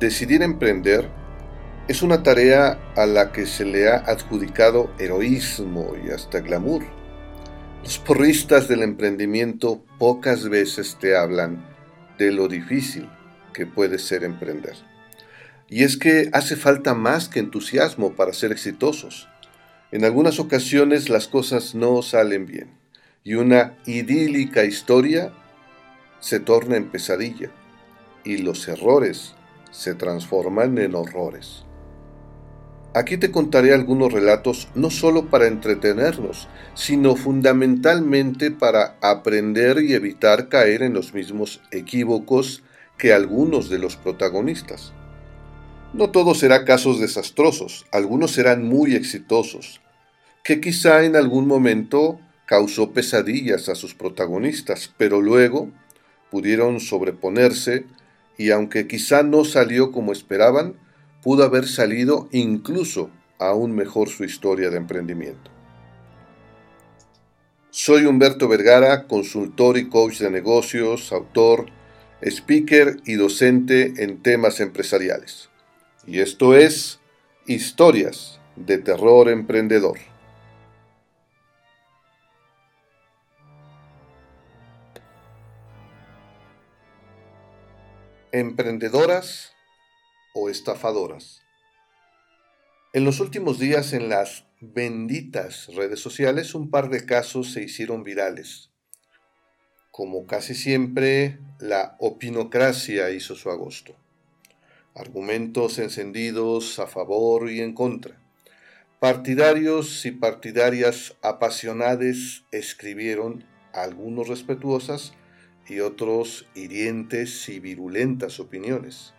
Decidir emprender es una tarea a la que se le ha adjudicado heroísmo y hasta glamour. Los porristas del emprendimiento pocas veces te hablan de lo difícil que puede ser emprender. Y es que hace falta más que entusiasmo para ser exitosos. En algunas ocasiones las cosas no salen bien y una idílica historia se torna en pesadilla y los errores se transforman en horrores. Aquí te contaré algunos relatos no solo para entretenernos, sino fundamentalmente para aprender y evitar caer en los mismos equívocos que algunos de los protagonistas. No todo será casos desastrosos, algunos serán muy exitosos, que quizá en algún momento causó pesadillas a sus protagonistas, pero luego pudieron sobreponerse y aunque quizá no salió como esperaban, pudo haber salido incluso aún mejor su historia de emprendimiento. Soy Humberto Vergara, consultor y coach de negocios, autor, speaker y docente en temas empresariales. Y esto es Historias de Terror Emprendedor. Emprendedoras o estafadoras. En los últimos días en las benditas redes sociales un par de casos se hicieron virales. Como casi siempre, la opinocracia hizo su agosto. Argumentos encendidos a favor y en contra. Partidarios y partidarias apasionadas escribieron, algunos respetuosas y otros hirientes y virulentas opiniones.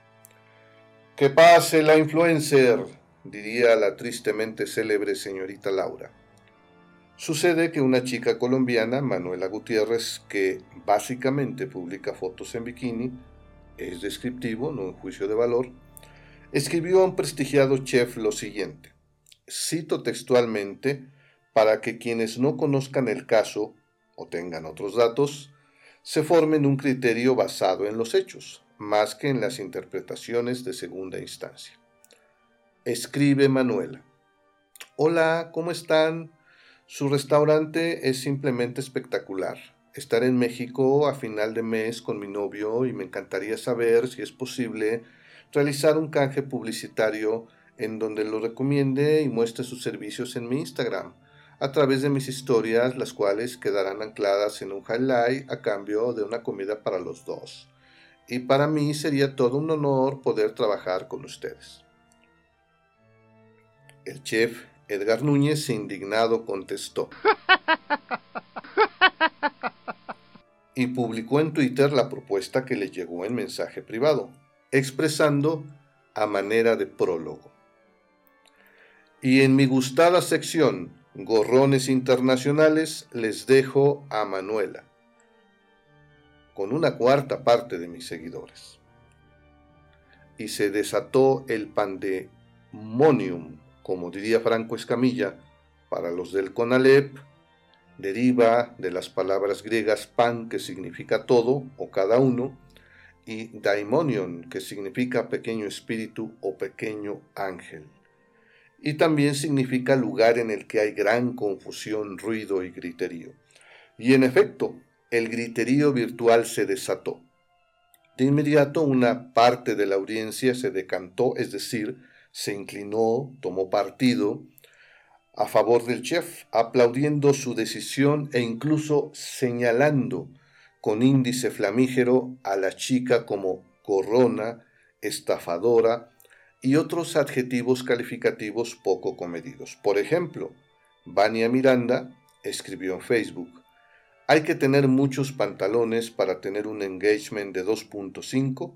Que pase la influencer, diría la tristemente célebre señorita Laura. Sucede que una chica colombiana, Manuela Gutiérrez, que básicamente publica fotos en bikini, es descriptivo, no un juicio de valor, escribió a un prestigiado chef lo siguiente. Cito textualmente para que quienes no conozcan el caso o tengan otros datos, se formen un criterio basado en los hechos más que en las interpretaciones de segunda instancia. Escribe Manuela. Hola, ¿cómo están? Su restaurante es simplemente espectacular. Estar en México a final de mes con mi novio y me encantaría saber si es posible realizar un canje publicitario en donde lo recomiende y muestre sus servicios en mi Instagram a través de mis historias, las cuales quedarán ancladas en un highlight a cambio de una comida para los dos y para mí sería todo un honor poder trabajar con ustedes. El chef Edgar Núñez, indignado, contestó. Y publicó en Twitter la propuesta que le llegó en mensaje privado, expresando a manera de prólogo. Y en mi gustada sección, Gorrones Internacionales, les dejo a Manuela con una cuarta parte de mis seguidores. Y se desató el pandemonium, como diría Franco Escamilla, para los del Conalep, deriva de las palabras griegas pan, que significa todo o cada uno, y daimonion, que significa pequeño espíritu o pequeño ángel. Y también significa lugar en el que hay gran confusión, ruido y griterío. Y en efecto, el griterío virtual se desató. De inmediato una parte de la audiencia se decantó, es decir, se inclinó, tomó partido a favor del chef, aplaudiendo su decisión e incluso señalando con índice flamígero a la chica como corrona, estafadora y otros adjetivos calificativos poco comedidos. Por ejemplo, Vania Miranda escribió en Facebook, hay que tener muchos pantalones para tener un engagement de 2.5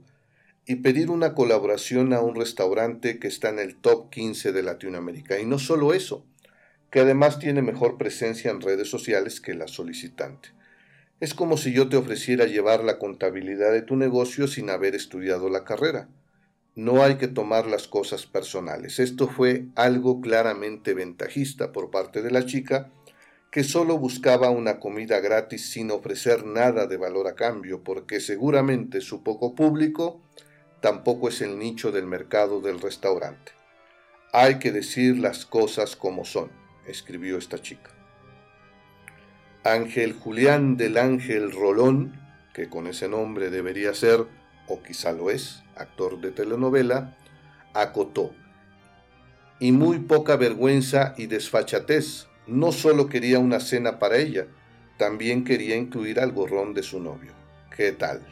y pedir una colaboración a un restaurante que está en el top 15 de Latinoamérica. Y no solo eso, que además tiene mejor presencia en redes sociales que la solicitante. Es como si yo te ofreciera llevar la contabilidad de tu negocio sin haber estudiado la carrera. No hay que tomar las cosas personales. Esto fue algo claramente ventajista por parte de la chica que solo buscaba una comida gratis sin ofrecer nada de valor a cambio, porque seguramente su poco público tampoco es el nicho del mercado del restaurante. Hay que decir las cosas como son, escribió esta chica. Ángel Julián del Ángel Rolón, que con ese nombre debería ser, o quizá lo es, actor de telenovela, acotó. Y muy poca vergüenza y desfachatez. No solo quería una cena para ella, también quería incluir al gorrón de su novio. ¿Qué tal?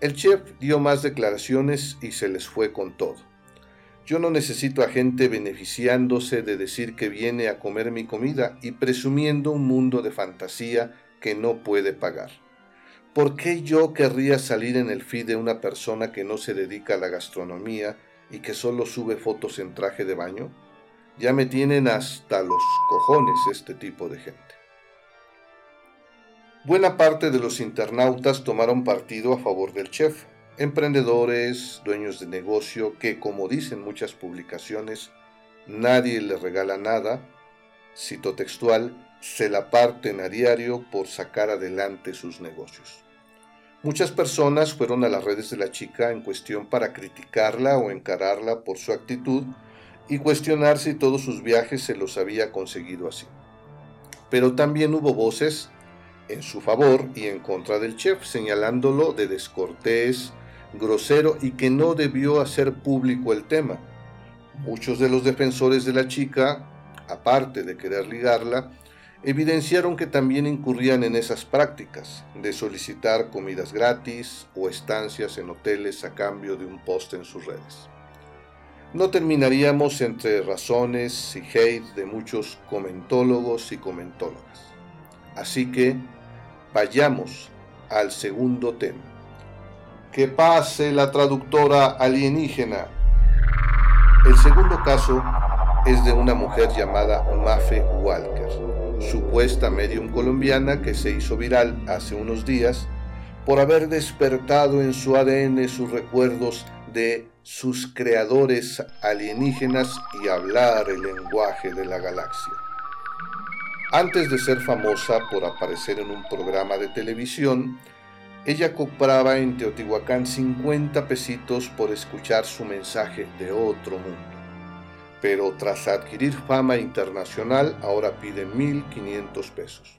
El chef dio más declaraciones y se les fue con todo. Yo no necesito a gente beneficiándose de decir que viene a comer mi comida y presumiendo un mundo de fantasía que no puede pagar. ¿Por qué yo querría salir en el feed de una persona que no se dedica a la gastronomía y que solo sube fotos en traje de baño? Ya me tienen hasta los cojones este tipo de gente. Buena parte de los internautas tomaron partido a favor del chef, emprendedores, dueños de negocio que, como dicen muchas publicaciones, nadie le regala nada, cito textual, se la parten a diario por sacar adelante sus negocios. Muchas personas fueron a las redes de la chica en cuestión para criticarla o encararla por su actitud y cuestionar si todos sus viajes se los había conseguido así. Pero también hubo voces en su favor y en contra del chef, señalándolo de descortés, grosero y que no debió hacer público el tema. Muchos de los defensores de la chica, aparte de querer ligarla, evidenciaron que también incurrían en esas prácticas de solicitar comidas gratis o estancias en hoteles a cambio de un post en sus redes. No terminaríamos entre razones y hate de muchos comentólogos y comentólogas. Así que vayamos al segundo tema. Que pase la traductora alienígena. El segundo caso es de una mujer llamada Mafe Walker supuesta medium colombiana que se hizo viral hace unos días por haber despertado en su ADN sus recuerdos de sus creadores alienígenas y hablar el lenguaje de la galaxia. Antes de ser famosa por aparecer en un programa de televisión, ella compraba en Teotihuacán 50 pesitos por escuchar su mensaje de otro mundo pero tras adquirir fama internacional ahora pide 1.500 pesos.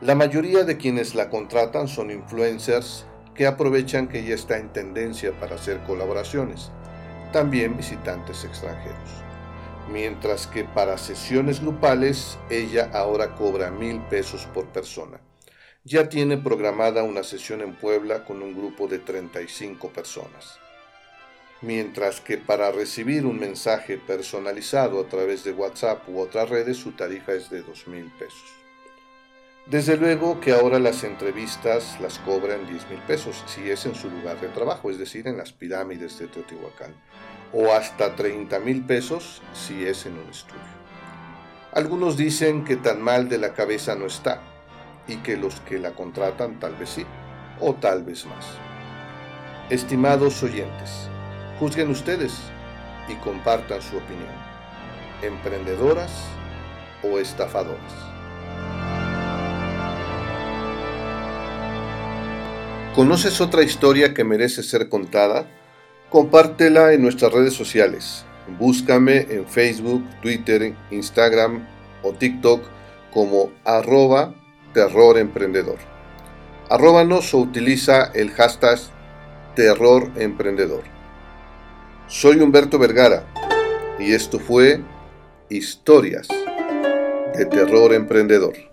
La mayoría de quienes la contratan son influencers que aprovechan que ella está en tendencia para hacer colaboraciones, también visitantes extranjeros. Mientras que para sesiones grupales ella ahora cobra mil pesos por persona. Ya tiene programada una sesión en Puebla con un grupo de 35 personas mientras que para recibir un mensaje personalizado a través de WhatsApp u otras redes su tarifa es de dos mil pesos. Desde luego que ahora las entrevistas las cobran 10 mil pesos si es en su lugar de trabajo, es decir, en las pirámides de Teotihuacán, o hasta 30 mil pesos si es en un estudio. Algunos dicen que tan mal de la cabeza no está y que los que la contratan tal vez sí, o tal vez más. Estimados oyentes, Juzguen ustedes y compartan su opinión. ¿Emprendedoras o estafadoras? ¿Conoces otra historia que merece ser contada? Compártela en nuestras redes sociales. Búscame en Facebook, Twitter, Instagram o TikTok como arroba terroremprendedor. Arróbanos o utiliza el hashtag terroremprendedor. Soy Humberto Vergara y esto fue Historias de Terror Emprendedor.